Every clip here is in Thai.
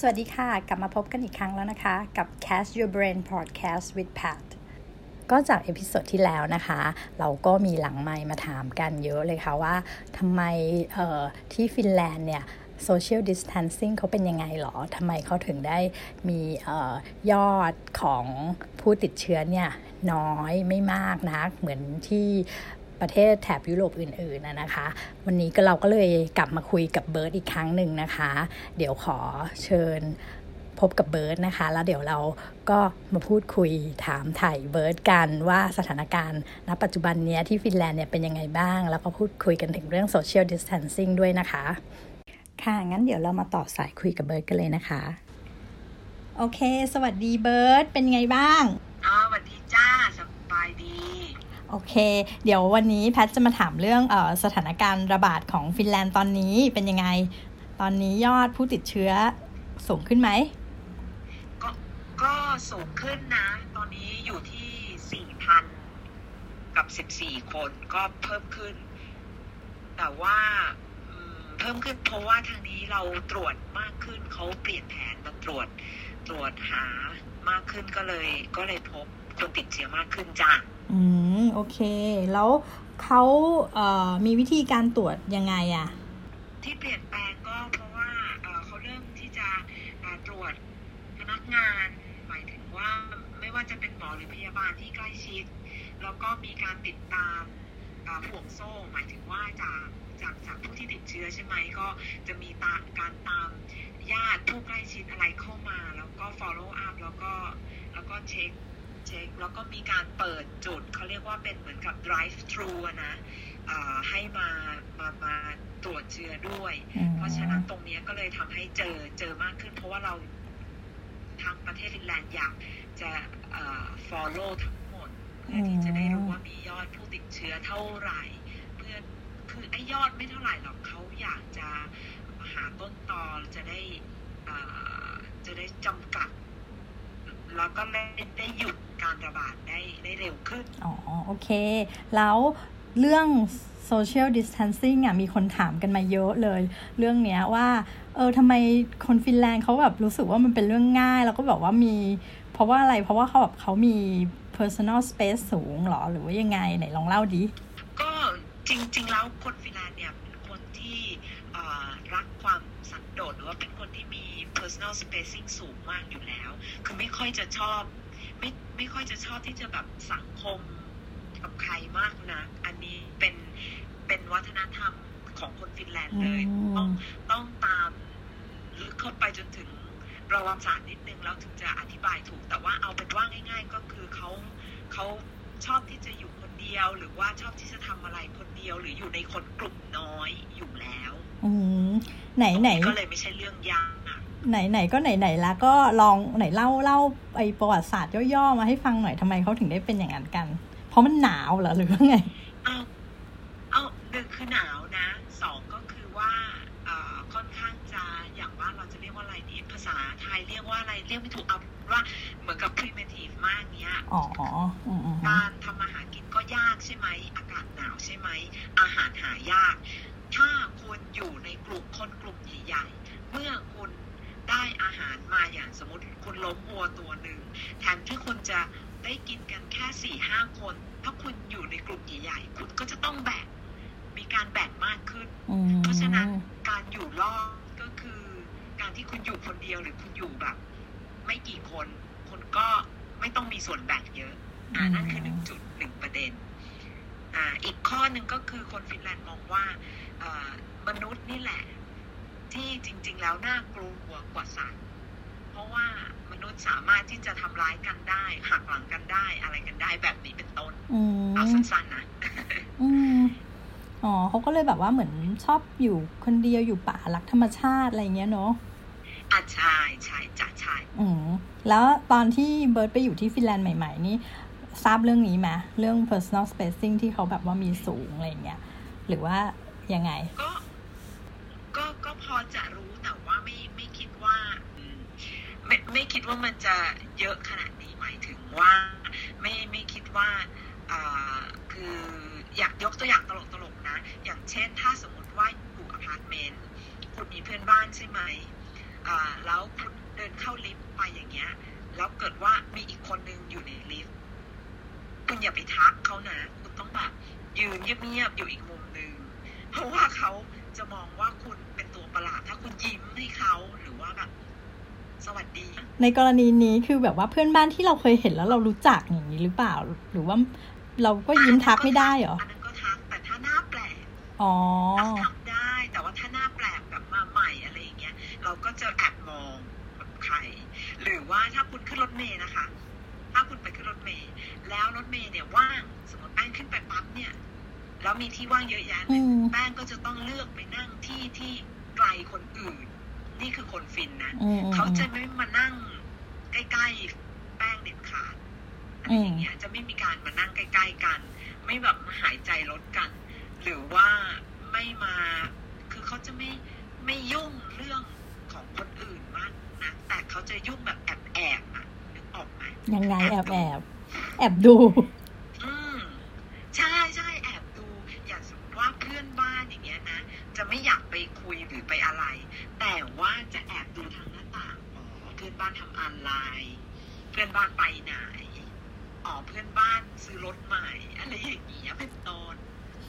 สวัสดีค่ะ กลับมาพบกันอีกครั้งแล้วนะคะ กับ Cast Your Brain Podcast with Pat ก็จาก episode ที่แล้วนะคะ เราก็มีหลังไมค์มาถามกันเยอะเลยค่ะว่าทำไมที่ฟินแลนด์เนี่ย social distancing เขาเป็นยังไงหรอ ทำไมเขาถึงได้มียอดของผู้ติดเชื้อเนี่ยน้อยไม่มากนะเหมือนที่ ประเทศแถบยุโรปอื่นๆนะคะ วันนี้ก็เราก็เลยกลับมาคุยกับเบิร์ตอีกครั้งหนึ่งนะคะ เดี๋ยวขอเชิญพบกับเบิร์ตนะคะ แล้วเดี๋ยวเราก็มาพูดคุยถามไถ่เบิร์ตกันว่าสถานการณ์ณปัจจุบันนี้ที่ฟินแลนด์เนี่ยเป็นยังไงบ้าง แล้วก็พูดคุยกันถึงเรื่อง social distancing ด้วยนะคะ ค่ะ งั้นเดี๋ยวเรามาต่อสายคุยกับเบิร์ตกันเลยนะคะ โอเค สวัสดีเบิร์ตเป็นไงบ้างอ๋อสวัสดีจ้าสบายดี โอเค เดี๋ยววันนี้แพทจะมาถามเรื่องออสถานการณ์ระบาดของฟินแลนด์ตอนนี้เป็นยังไง ตอนนี้ยอดผู้ติดเชื้อสูงขึ้นไหม ก็ก็สูงขึ้นนะ ตอนนี้อยู่ที่สี่พันกับสิบสี่คนก็เพิ่มขึ้น แต่ว่าเพิ่มขึ้นเพราะว่าทางนี้เราตรวจมากขึ้นเขาเปลี่ยนแผนมาตรวจตรวจหามากขึ้นก็เลยก็เลยพบ คนติดเชื้อมากขึ้นจ้ะอืมโอเค แล้วเขาเอ่อมีวิธีการตรวจยังไงอะที่เปลี่ยนแปลงก็เพราะว่าเเขาเริ่มที่จะตรวจพนักงาน หมายถึงว่าไม่ว่าจะเป็นหมอหรือพยาบาลที่ใกล้ชิด แล้วก็มีการติดตามห่วงโซ่ หมายถึงว่าจากจากจากผู้ที่ติดเชื้อใช่ไหมก็จะมีตาการตามญาติผู้ใกล้ชิดอะไรเข้ามา แล้วก็ follow up แล้วก็แล้วก็เช็ค เช็ค แล้วก็มีการเปิดจุดเขาเรียกว่าเป็นเหมือนกับ drive thru นะให้มามามาตรวจเชื้อด้วย เพราะฉะนั้นตรงนี้ก็เลยทำให้เจอเจอมากขึ้น เพราะว่าเราทางประเทศฟินแลนด์อยากจะ follow ทั้งหมด เพื่อที่จะได้รู้ว่ามียอดผู้ติดเชื้อเท่าไหร่ เพื่อคือไอ้ยอดไม่เท่าไหร่หรอกเขาอยากจะหาต้นตอจะได้จะได้จำกัด แล้วก็ได้ได้หยุดการระบาดได้ได้เร็วขึ้น อ๋อ โอเค แล้วเรื่อง social distancing อะมีคนถามกันมาเยอะเลย เรื่องเนี้ยว่าเออทำไมคนฟินแลนด์เขาแบบรู้สึกว่ามันเป็นเรื่องง่าย แล้วก็แบบว่ามี เพราะว่าอะไรเพราะว่าเขาแบบเขามี personal space สูงหรอ หรือว่ายังไง ไหนลองเล่าดิ ก็จริง ๆ แล้วคนฟินแลนด์เนี่ยเป็นคนที่รักความสันโดษหรือว่าเป็นคนที่มี personal spacing สูงมากอยู่แล้ว คือไม่ค่อยจะชอบ ไม่ไม่ค่อยจะชอบที่จะแบบสังคมกับใครมากนะ อันนี้เป็นเป็นวัฒนธรรมของคนฟินแลนด์เลย ต้องต้องตามลึกเข้าไปจนถึงประวัติศาสตร์นิดนึงแล้วถึงจะอธิบายถูก แต่ว่าเอาเป็นว่าง่าย ๆ ก็คือเขาเขาชอบที่จะอยู่คนเดียว หรือว่าชอบที่จะทำอะไรคนเดียว หรืออยู่ในคนกลุ่มน้อยอยู่แล้ว อืไหนไหนก็เลย ไหนไหนก็ไหนไหนแล้วก็ลองไหนเล่าเล่าไอประวัติศาสตร์ย่อๆมาให้ฟังหน่อยทำไมเขาถึงได้เป็นอย่างนั้นกัน เพราะมันหนาวเหรอหรือว่าไงเอาเอาหนึ่งคือหนาวนะสองก็คือว่าเอ่อค่อนข้างจะอย่างว่าเราจะเรียกว่าอะไรดีภาษาไทยเรียกว่าอะไรเรียกไม่ถูกเอาว่าเหมือนกับ primitive มากเนี้ยอ๋อการทำอาหารกินก็ยากใช่ไหมอากาศหนาวใช่ไหมอาหารหายาก ถ้าคุณอยู่ในกลุ่มคนกลุ่มใหญ่ๆเมื่อคุณ ได้อาหารมาอย่างสมมติคุณล้มวัวตัวหนึ่งแทนที่คุณจะได้กินกันแค่สี่ห้าคน ถ้าคุณอยู่ในกลุ่มใหญ่ๆคุณก็จะต้องแบ่งมีการแบ่งมากขึ้น เพราะฉะนั้นการอยู่รอดก็คือ การที่คุณอยู่คนเดียวหรือคุณอยู่แบบ ไม่กี่คนคุณก็ไม่ต้องมีส่วนแบ่งเยอะอ่านั่นคือหนึ่งจุดหนึ่งประเด็นอ่าอีกข้อหนึ่งก็คือคนฟินแลนด์มองว่ามนุษย์นี่แหละ ที่จริง ๆ แล้วน่ากลัวกว่าสัตว์เพราะว่ามนุษย์สามารถที่จะทำร้ายกันได้หักหลังกันได้อะไรกันได้แบบนี้เป็นต้นเอาสั้นๆนะอ๋อเขาก็เลยแบบว่าเหมือนชอบอยู่คนเดียวอยู่ป่ารักธรรมชาติอะไรเงี้ยเนาะอะใช่ใช่จ้ะใช่อืมแล้วตอนที่เบิร์ตไปอยู่ที่ฟินแลนด์ใหม่ ๆ นี่ทราบเรื่องนี้ไหมเรื่อง personal spacing ที่เขาแบบว่ามีสูงอะไรเงี้ยหรือว่ายังไง ก็ก็ก็ พอจะรู้แต่ว่าไม่ไม่คิดว่าไม่ไม่คิดว่ามันจะเยอะขนาดนี้หมายถึงว่า ไม่ไม่คิดว่าคืออยากยกตัวอย่างตลกตลกนะ อย่างเช่นถ้าสมมติว่าอยู่อพาร์ตเมนต์คุณมีเพื่อนบ้านใช่ไหมแล้วคุณเดินเข้าลิฟต์ไปอย่างเงี้ยแล้วเกิดว่ามีอีกคนนึงอยู่ในลิฟต์คุณอย่าไปทักเขานะ คุณต้องแบบยืนเงียบๆอยู่อีกมุมหนึ่งเพราะว่าเขาจะมองว่าคุณ ป็นตัวประหลาดถ้าคุณยิ้มให้เขาหรือว่าแบบสวัสดี ในกรณีนี้คือแบบว่าเพื่อนบ้านที่เราเคยเห็นแล้วเรารู้จักอย่างนี้หรือเปล่า หรือว่าเราก็ยิ้มทักไม่ได้เหรออันนั้นก็ทักแต่ถ้าหน้าแปลกอ๋อทำได้แต่ว่าถ้าหน้าแปลกแบบมาใหม่อะไรอย่างเงี้ยเราก็จะแอบมองแบบใครหรือว่าถ้าคุณขึ้นรถเมย์นะคะ ถ้าคุณไปขึ้นรถเมย์แล้วรถเมย์เนี่ยว่างสมมติแป้งขึ้นไปปั๊บเนี่ยแล้วมีที่ว่างเยอะแยะเลอืยมแป้งก็จะต้องเลือกไปนั่งที่ที่ ไกลคนอื่น นี่คือคนฟินนะอืมอืมเขาจะไม่มานั่งใกล้ๆแป้งเด็ดขาดอะไรอย่างเงี้ย จะไม่มีการมานั่งใกล้ๆกัน ไม่แบบมาหายใจลดกัน หรือว่าไม่มา คือเขาจะไม่ไม่ยุ่งเรื่องของคนอื่นมากนะแต่เขาจะยุ่งแบบแอบแอบๆอะนึกออกไหมยังไงแอบแอบแอบดู อืมใช่ใช่แอบดู อย่างสมมติว่าเพื่อนบ้านอย่างเงี้ยนะ จะไม่ อยากไปคุยหรือไปอะไร แต่ว่าจะแอบดูทางหน้าต่างอ๋อเพื่อนบ้านทำอะไร เพื่อนบ้านไปไหนอ๋อเพื่อนบ้านซื้อรถใหม่อะไรอย่างเงี้ยเป็นต้น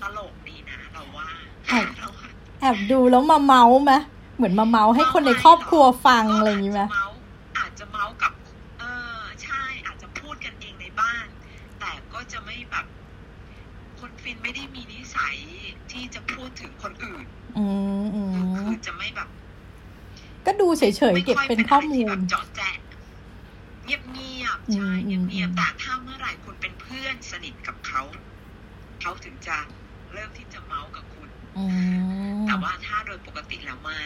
ตลกดีนะเราว่าแอบเราว่าแอบดูแล้วมาเมาส์ไหมเหมือนมาเมาส์ให้คนในครอบครัวฟังอะไรอย่างนี้ไหมก็อาจจะเมาส์อาจจะเมาส์กับ เออใช่อาจจะพูดกันเองในบ้าน แต่ก็จะไม่แบบคนฟินไม่ได้มีนิ สัยที่จะพูดถึงคนอื่นอืมอืคือมคือจะไม่แบบ ก็ดูเฉยๆเก็บเป็นข้อมูไค่ยลเป็นอะไรที่แบบเจาะแจ๊ะเงียบเงียบๆใช่อืเงียมบอืเงียบมแต่ถ้าเมื่อไหร่คุณเป็นเพื่อนสนิทกับเขา เขาถึงจะเริ่มที่จะเมาส์กับคุณอืมแต่ว่าถ้าโดยปกติแล้วไม่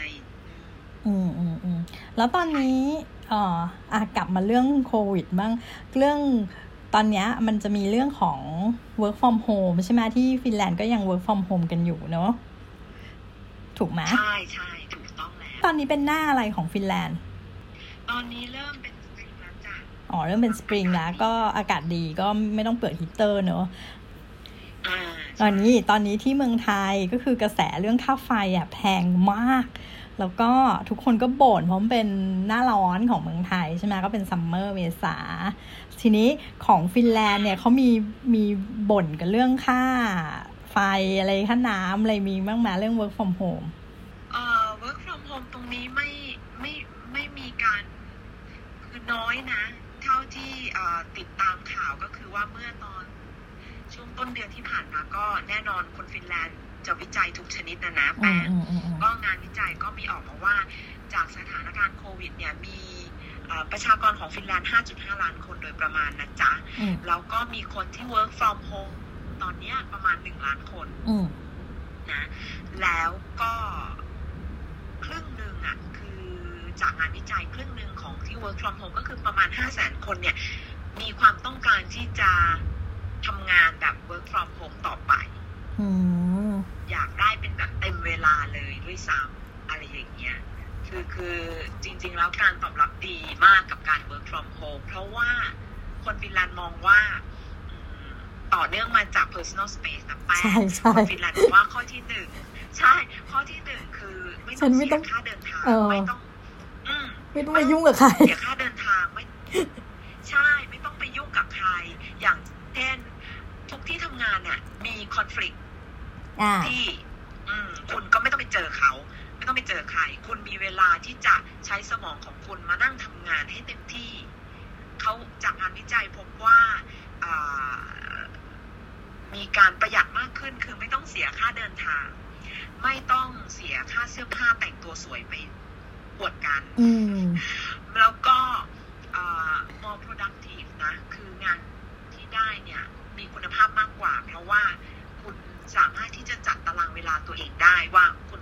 อืมอืมอืมแล้วตอนนี้เอ่ออะกลับมาเรื่องโควิดบ้าง เรื่อง ตอนเนี้ยมันจะมีเรื่องของ work from home ใช่ไหมที่ฟินแลนด์ก็ยัง work from home กันอยู่เนอะถูกไหมใช่ใช่ถูกต้องแล้ว ตอนนี้เป็นหน้าอะไรของฟินแลนด์ ตอนนี้เริ่มเป็นสปริงแล้วจ้ะอ๋อเริ่มเป็นสปริงแล้วก็อากาศดีก็ไม่ต้องเปิดฮีตเตอร์เนอะอ่าตอนนี้ตอนนี้ที่เมืองไทยก็คือกระแสเรื่องค่าไฟอะแพงมาก แล้วก็ทุกคนก็บ่นเพราะมันเป็นหน้าร้อนของเมืองไทยใช่ไหมก็เป็น summer เมษา ทีนี้ของฟินแลนด์เนี่ยเขามีมีบ่นกันเรื่องค่าไฟอะไรค่าน้ำอะไรมีบ้างไหมเรื่อง work from home เอ่อ work from home ตรงนี้ไม่ไม่ไม่มีการคือน้อยนะ เท่าที่เอ่อติดตามข่าวก็คือว่าเมื่อตอนช่วงต้นเดือนที่ผ่านมาก็แน่นอนคนฟินแลนด์ จะวิจัยทุกชนิดนะนะอืแป้มงอืมอืมอืมก็งานวิจัยก็มีออกมาว่า จากสถานการณ์โควิด เนี่ยมีเอ่อประชากรของฟินแลนด์ 5.5 ล้านคนโดยประมาณนะจ๊ะอืมแล้วก็มีคนที่ work from home ตอนเนี้ยประมาณ 1 ล้านคนอืมนะ แล้วก็ครึ่งหนึ่งอะ คือจากงานวิจัยครึ่งหนึ่งของที่ work from home ก็คือประมาณ 5 0 0 0 0 0 คนเนี่ย มีความต้องการที่จะทำงานแบบ work from home ต่อไป อืม อยากได้เป็นแบบเต็มเวลาเลยด้วยซ้ำอะไรอย่างเงี้ยคือคือจริง ๆ แล้วการตอบรับดีมากกับการ work from home เพราะว่าคนฟินแลนด์มองว่าอืมต่อเนื่องมาจาก personal space นะแป้งใช่ใช่คนฟินแลนด์บอกว่าข้อที่หนึ่งใช่ ข้อที่หนึ่งคือไม่ฉัต้อนงไม่เสีต้อยงค่าเดินทางเออไม่ต้องอืมไม่ต้องไปยุ่งกับใครเสียค่าเดินทางไม่ ใช่ไม่ต้องไปยุ่งกับใคร อย่างเช่นทุกที่ทำงานน่ะ มีคอน FLICT อ่า ที่อืมคุณก็ไม่ต้องไปเจอเขา ไม่ต้องไปเจอใคร คุณมีเวลาที่จะใช้สมองของคุณมานั่งทำงานให้เต็มที่เขาจากงานวิจัยพบว่าอ่ามีการประหยัดมากขึ้นคือไม่ต้องเสียค่าเดินทาง ไม่ต้องเสียค่าเสื้อผ้าแต่งตัวสวยไปปวดกันอืมแล้วก็อ่า more productive นะ คืองานที่ได้เนี่ย มีคุณภาพมากกว่า เพราะว่าคุณสามารถที่จะจัดตารางเวลาตัวเองได้ว่าคุณ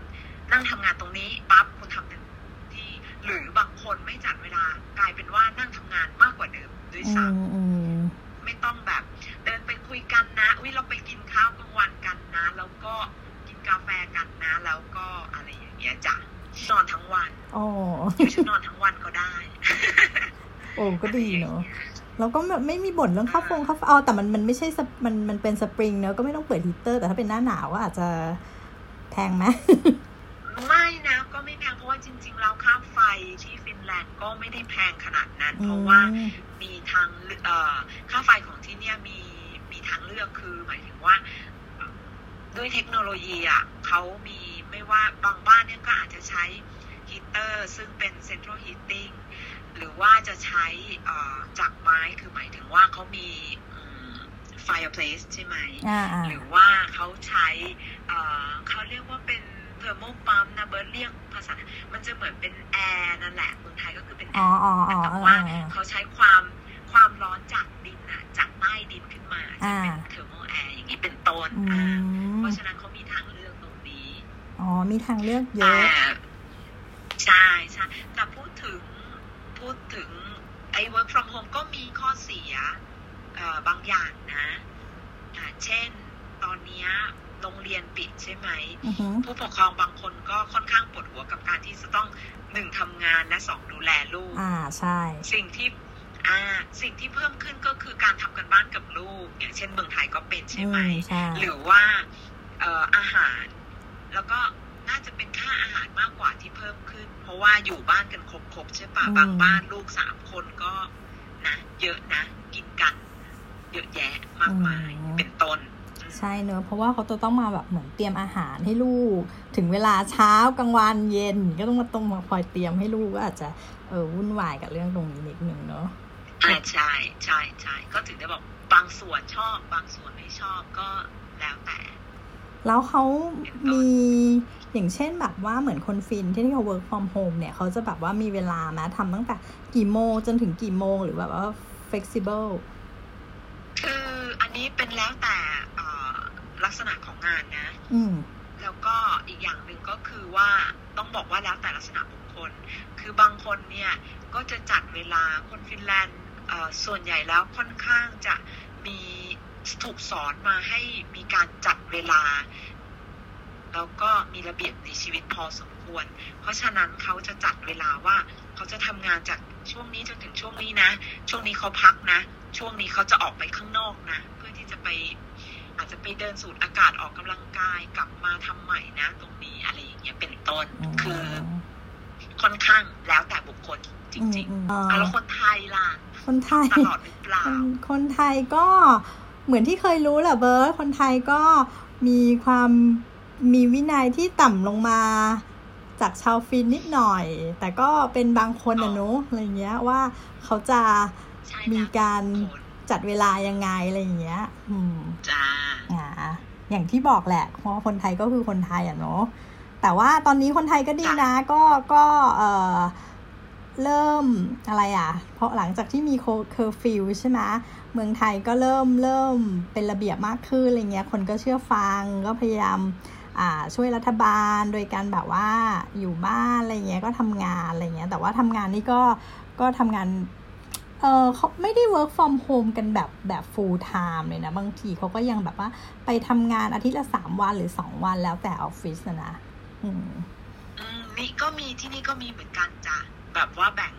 นั่งทำงานตรงนี้ปั๊บคุณทำเต็มที่ หรือบางคนไม่จัดเวลากลายเป็นว่านั่งทำงานมากกว่าเดิมด้วย อื ซ้ มอืมำไม่ต้องแบบ เดินไปคุยกันนะอุ้ยเราไปกินข้าวกลางวันกันนะ แล้วก็กินกาแฟกันนะ แล้วก็อะไรอย่างเงี้ยจ้ะนอนทั้งวัน อ๋อ อยู่ชุดนอนทั้งวันก็ได้ โอ้ก็ดีเนอะแล้วก็แบบไม่มีบ่นเรื่องข้าวฟงข้าวฟอ๋อแต่มันมันไม่ใช่สปมันมันเป็นสปริงเนอะก็ไม่ต้องเปิดฮีตเตอร์ แต่ถ้าเป็นหน้าหนาวก็อาจจะแพงไหมไม่นะก็ก็ไม่แพงเพราะว่าจริงๆแล้วค่าไฟที่ฟินแลนด์ก็ไม่ได้แพงขนาดนั้น เพราะว่ามีทางเอ่อค่าไฟของที่เนี่ยมีมีทางเลือกคือหมายถึงว่า ด้วยเทคโนโลยีอะเขามีไม่ว่าบางบ้านเนี่ยก็อาจจะใช้ฮีเตอร์ ซึ่งเป็น central heating หรือ ว่าจะใช้จากไม้คือหมายถึงว่าเขามี fireplace ใช่ไหม หรือว่าเขาใช้เขาเรียกว่าเป็น thermo pump นะเบิร์ดเรียกภาษา มันจะเหมือนเป็นแอร์นั่นแหละเมืองไทยก็คือเป็นแอร์แต่ว่าเขาใช้ความความร้อนจากดินอะจากใต้ดินขึ้นมาจะเป็น thermo แอร์อย่างนี้เป็นต้นเพราะฉะนั้นเขามีทางเลือกตรงนี้ อ๋อ มีทางเลือกเยอะ ใช่ใช่แต่พูดถึงพูดถึงไอ้ work from home ก็มีข้อเสียบาง อย่างนะเช่นตอนนี้โรงเรียนปิดใช่ไหมผู้ปกครองบางคนก็ค่อนข้างปวดหัวกับการที่จะต้องหนึ่งทำงานและสองดูแลลูก อ่าใช่ สิ่งที่อ่าสิ่งที่เพิ่มขึ้นก็คือการทำกันบ้านกับลูก อย่างเช่นเมืองไทยก็เป็นใช่ไหมหรือว่าเอ่ออาหาร แล้วก็น่าจะเป็นค่าอาหารมากกว่าที่เพิ่มขึ้น เพราะว่าอยู่บ้านกันครบๆใช่ปะบางบ้านลูกสามคนก็นะเยอะนะกินกัน เยอะแยะมากมายเป็นต้น ใช่เนอะเพราะว่าเขาจะต้องมาแบบเหมือนเตรียมอาหารให้ลูก ถึงเวลาเช้ากลางวันเย็นก็ต้องมาต้องมาคอยเตรียมให้ลูกก็อาจจะเออวุ่นวายกับเรื่องตรงนี้นิดนึงเนาะอ่าใช่ใช่ใช่ก็ถึงได้บอกบางส่วนชอบบางส่วนไม่ชอบก็แล้วแต่แล้วเขามีอย่างเช่นแบบว่าเหมือนคนฟินที่เขา work from home เนี่ยเขาจะแบบว่ามีเวลาไหมทำตั้งแต่กี่โมงจนถึงกี่โมงหรือแบบว่า flexible คืออันนี้ เป็นแล้วแต่ลักษณะของงานนะ อืมแล้วก็อีกอย่างหนึ่งก็คือว่าต้องบอกว่าแล้วแต่ลักษณะบุคคล คือบางคนเนี่ยก็จะจัดเวลาคนฟินแลนด์ส่วนใหญ่แล้วค่อนข้างจะมีถูกสอนมาให้มีการจัดเวลา แล้วก็มีระเบียบในชีวิตพอสมควร เพราะฉะนั้นเขาจะจัดเวลาว่าเขาจะทำงานจากช่วงนี้จนถึงช่วงนี้นะ ช่วงนี้เขาพักนะ ช่วงนี้เขาจะออกไปข้างนอกนะเพื่อที่ จะไปอาจจะไปเดินสูดอากาศออกกำลังกายกลับมาทำใหม่นะ ตรงนี้อะไรอย่างเงี้ยเป็นต้นคือค่อนข้างแล้วแต่บุคคลจริงๆแล้วคนไทยล่ะ คนไทยตลอดหรือเปล่าคนไทยก็เหมือนที่เคยรู้แหละเบิร์ดคนไทยก็มีความมีวินัยที่ต่ำลงมาจากชาวฟินนิดหน่อย แต่ก็เป็นบางคนอะเนาะอะไรเงี้ยว่าเขาจะมีการ จัดเวลายังไงอะไรอย่างเงี้ย อืมจ้าอ่าอย่างที่บอกแหละเพราะคนไทยก็คือคนไทยอะเนาะแต่ว่าตอนนี้คนไทยก็ดีนะ ก็ก็เออเริ่มอะไรอะ เพราะหลังจากที่มีเคอร์ฟิวใช่ไหมเมืองไทยก็เริ่มเริ่มเป็นระเบียบมากขึ้นอะไรเงี้ย คนก็เชื่อฟังก็พยายามช่วยรัฐบาลโดยการแบบว่าอยู่บ้านอะไรเงี้ยก็ทำงานอะไรเงี้ย แต่ว่าทำงานนี่ก็ก็ทำงาน เออเขาไม่ได้ work from home กันแบบแบบ full time เลยนะ บางทีเขาก็ยังแบบว่าไปทำงานอาทิตย์ละสามวันหรือสองวันแล้วแต่ออฟฟิศนะอืมอืมนี่ก็มีที่นี่ก็มีเหมือนกันจ้ะแบบว่าแบ่ง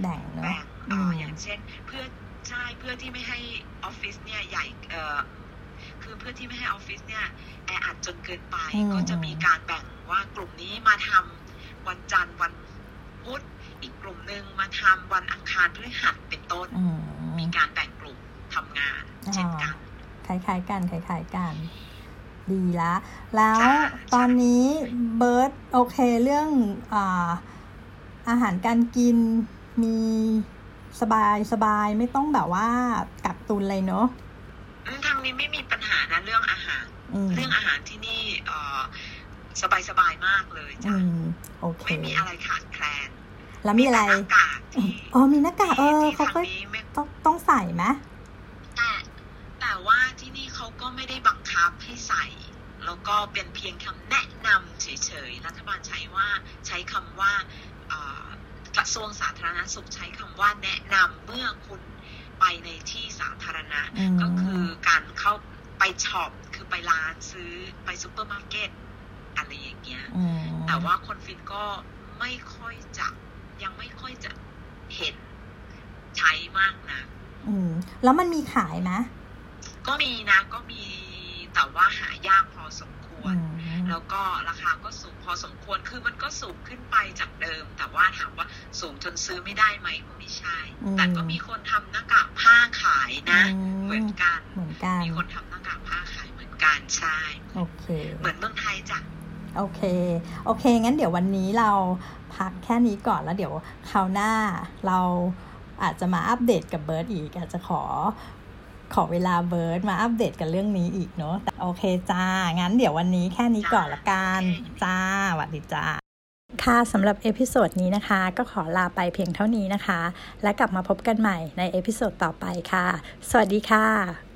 แบ่งเนาะแบ่งออย่างเช่น เพื่อใช่เพื่อที่ไม่ให้ออฟฟิศเนี่ยใหญ่เออคือเพื่อที่ไม่ให้ออฟฟิศเนี่ยแออัดจนเกินไป ก็จะมีการแบ่งว่ากลุ่มนี้มาทำวันจันทร์ารพฤหัสเป็นต้น มีการแบ่งกลุ่มทำงาน เช่นกันคล้ายๆกันคล้ายๆกัน ดีละ แล้วตอนนี้เบิร์ตโอเคเรื่องอาอาหารการกินมีสบายสบายไม่ต้องแบบว่ากักตุนเลยเนาะทางนี้ไม่มีปัญหานะเรื่องอาหาร เรื่องอาหารที่นี่เออสบายสบายมากเลยจ้ะไม่มีอะไรขาดแคลน แล้วมีอะไรหน้ากากอ๋อมีหน้ากากเออเขาก็ต้องต้องใส่ไหมแต่แต่ว่าที่นี่เขาก็ไม่ได้บังคับให้ใส่ แล้วก็เป็นเพียงคำแนะนำเฉยๆรัฐบาลใช้ว่าใช้คำว่ากระทรวงสาธารณสุขใช้คำว่าแนะนำเมื่อคุณไปในที่สาธารณะ ก็คือการเข้าไป shop คือไปร้านซื้อไปซูเปอร์มาร์เก็ตอะไรอย่างเงี้ยแต่ว่าคนฟินก็ไม่ค่อยจะ ยังไม่ค่อยจะเห็นใช้มากนะอืม แล้วมันมีขายไหมก็มีนะก็มีแต่ว่าหายากพอสมควร แล้วก็ราคาก็สูงพอสมควรคือมันก็สูงขึ้นไปจากเดิม แต่ว่าถามว่าสูงจนซื้อไม่ได้ไหมก็ไม่ใช่ แต่ก็มีคนทำหน้ากากผ้าขายนะ เหมือนกันเหมือนกันมีคนทำหน้ากากผ้าขายเหมือนกันใช่ โอเค เหมือนเมืองไทยจ้ะ โอเค โอเค งั้นเดี๋ยววันนี้เราพักแค่นี้ก่อนแล้วเดี๋ยวคราวหน้าเราอาจจะมาอัปเดตกับเบิร์ดอีก อาจจะขอขอเวลาเบิร์ดมาอัปเดตกันเรื่องนี้อีกเนาะแต่โอเคจ้า งั้นเดี๋ยววันนี้แค่นี้ก่อนละกันจ้าสวัสดีจ้าค่ะสำหรับ episode นี้นะคะ ก็ขอลาไปเพียงเท่านี้นะคะ และกลับมาพบกันใหม่ใน episode ต่อไปค่ะ สวัสดีค่ะ